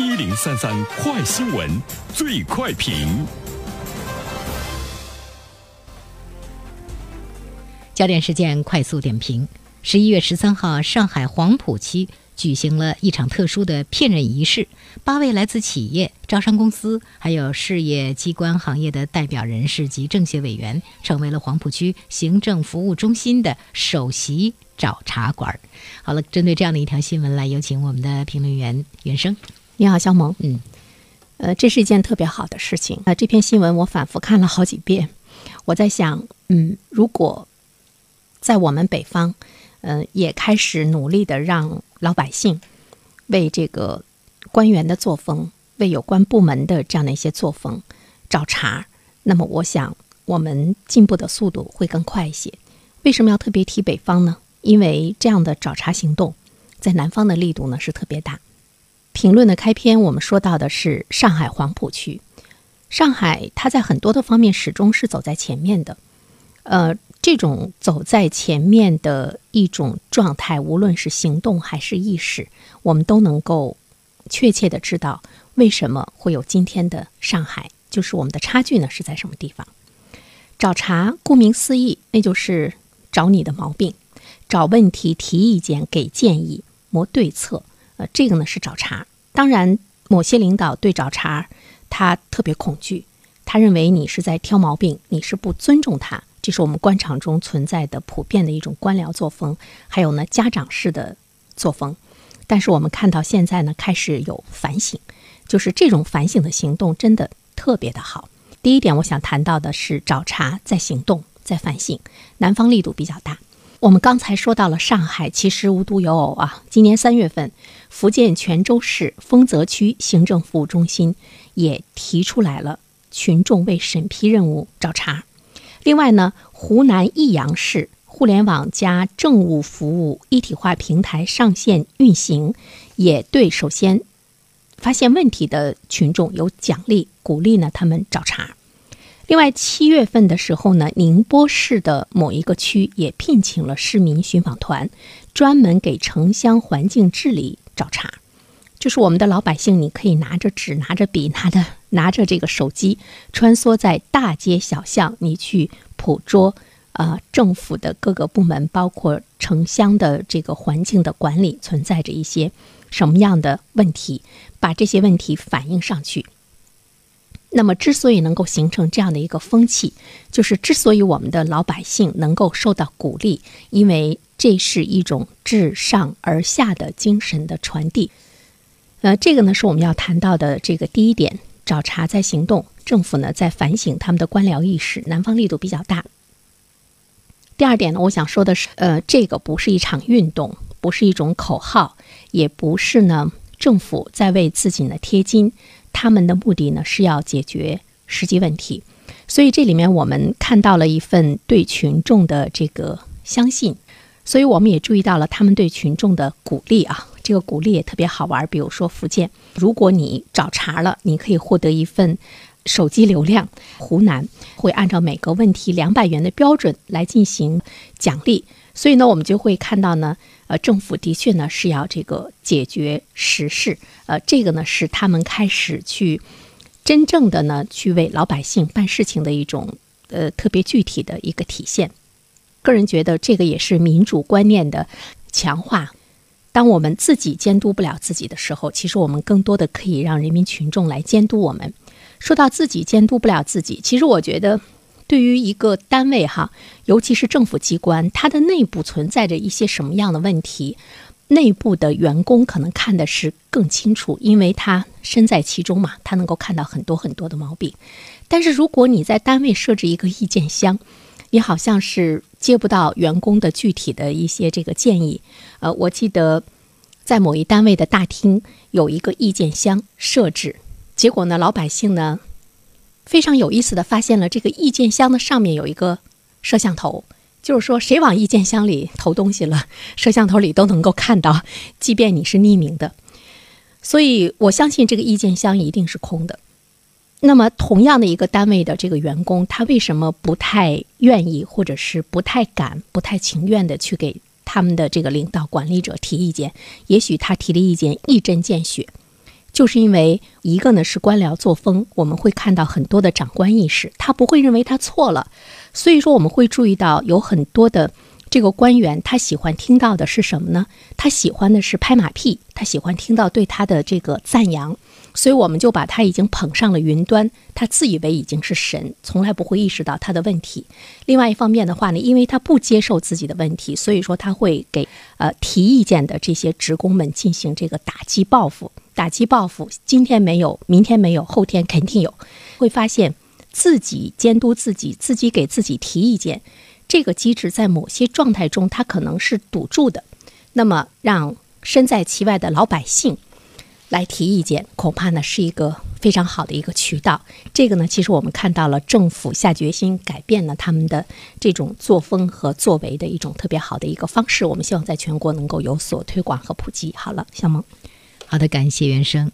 一零三三快新闻，最快评。焦点事件快速点评：十一月十三号，上海黄浦区举行了一场特殊的聘任仪式，八位来自企业、招商公司，还有事业机关行业的代表人士及政协委员，成为了黄浦区行政服务中心的首席找茬馆。好了，针对这样的一条新闻，来有请我们的评论员袁生。你好，肖萌。嗯，呃，这是一件特别好的事情。呃，这篇新闻我反复看了好几遍，我在想，嗯，如果在我们北方，嗯、也开始努力的让老百姓为这个官员的作风，为有关部门的这样的一些作风找茬，那么我想我们进步的速度会更快一些。为什么要特别提北方呢？因为这样的找茬行动，在南方的力度呢是特别大。评论的开篇，我们说到的是上海黄浦区。上海，它在很多的方面始终是走在前面的。呃，这种走在前面的一种状态，无论是行动还是意识，我们都能够确切的知道为什么会有今天的上海，就是我们的差距呢是在什么地方。找茬，顾名思义，那就是找你的毛病，找问题，提意见，给建议，谋对策。呃，这个呢是找茬。当然，某些领导对找茬他特别恐惧，他认为你是在挑毛病，你是不尊重他。这是我们官场中存在的普遍的一种官僚作风，还有呢家长式的作风。但是我们看到现在呢，开始有反省，就是这种反省的行动真的特别的好。第一点，我想谈到的是找茬在行动，在反省，南方力度比较大。我们刚才说到了上海，其实无独有偶啊。今年三月份，福建泉州市丰泽区行政服务中心也提出来了群众为审批任务找茬。另外呢，湖南益阳市互联网加政务服务一体化平台上线运行，也对首先发现问题的群众有奖励，鼓励呢他们找茬。另外，七月份的时候呢，宁波市的某一个区也聘请了市民寻访团，专门给城乡环境治理找茬。就是我们的老百姓，你可以拿着纸、拿着笔、拿着拿着这个手机，穿梭在大街小巷，你去捕捉啊、政府的各个部门，包括城乡的这个环境的管理存在着一些什么样的问题，把这些问题反映上去。那么，之所以能够形成这样的一个风气，就是之所以我们的老百姓能够受到鼓励，因为这是一种自上而下的精神的传递。呃，这个呢是我们要谈到的这个第一点：找茬在行动，政府呢在反省他们的官僚意识，南方力度比较大。第二点呢，我想说的是，呃，这个不是一场运动，不是一种口号，也不是呢政府在为自己呢贴金。他们的目的呢是要解决实际问题，所以这里面我们看到了一份对群众的这个相信，所以我们也注意到了他们对群众的鼓励啊，这个鼓励也特别好玩。比如说福建，如果你找茬了，你可以获得一份手机流量；湖南会按照每个问题两百元的标准来进行奖励。所以呢，我们就会看到呢，呃，政府的确呢是要这个解决实事，呃，这个呢是他们开始去真正的呢去为老百姓办事情的一种呃特别具体的一个体现。个人觉得这个也是民主观念的强化。当我们自己监督不了自己的时候，其实我们更多的可以让人民群众来监督我们。说到自己监督不了自己，其实我觉得。对于一个单位哈，尤其是政府机关，它的内部存在着一些什么样的问题，内部的员工可能看的是更清楚，因为他身在其中嘛，他能够看到很多很多的毛病。但是如果你在单位设置一个意见箱，你好像是接不到员工的具体的一些这个建议。呃，我记得在某一单位的大厅有一个意见箱设置，结果呢，老百姓呢。非常有意思的发现了，这个意见箱的上面有一个摄像头，就是说谁往意见箱里投东西了，摄像头里都能够看到，即便你是匿名的。所以我相信这个意见箱一定是空的。那么，同样的一个单位的这个员工，他为什么不太愿意，或者是不太敢、不太情愿的去给他们的这个领导、管理者提意见？也许他提的意见一针见血，就是因为一个呢是官僚作风，我们会看到很多的长官意识，他不会认为他错了，所以说我们会注意到有很多的这个官员，他喜欢听到的是什么呢？他喜欢的是拍马屁，他喜欢听到对他的这个赞扬，所以我们就把他已经捧上了云端，他自以为已经是神，从来不会意识到他的问题。另外一方面的话呢，因为他不接受自己的问题，所以说他会给呃提意见的这些职工们进行这个打击报复。打击报复，今天没有，明天没有，后天肯定有。会发现自己监督自己，自己给自己提意见，这个机制在某些状态中，它可能是堵住的。那么，让身在其外的老百姓来提意见，恐怕呢是一个非常好的一个渠道。这个呢，其实我们看到了政府下决心改变了他们的这种作风和作为的一种特别好的一个方式。我们希望在全国能够有所推广和普及。好了，小萌。好的，感谢原生。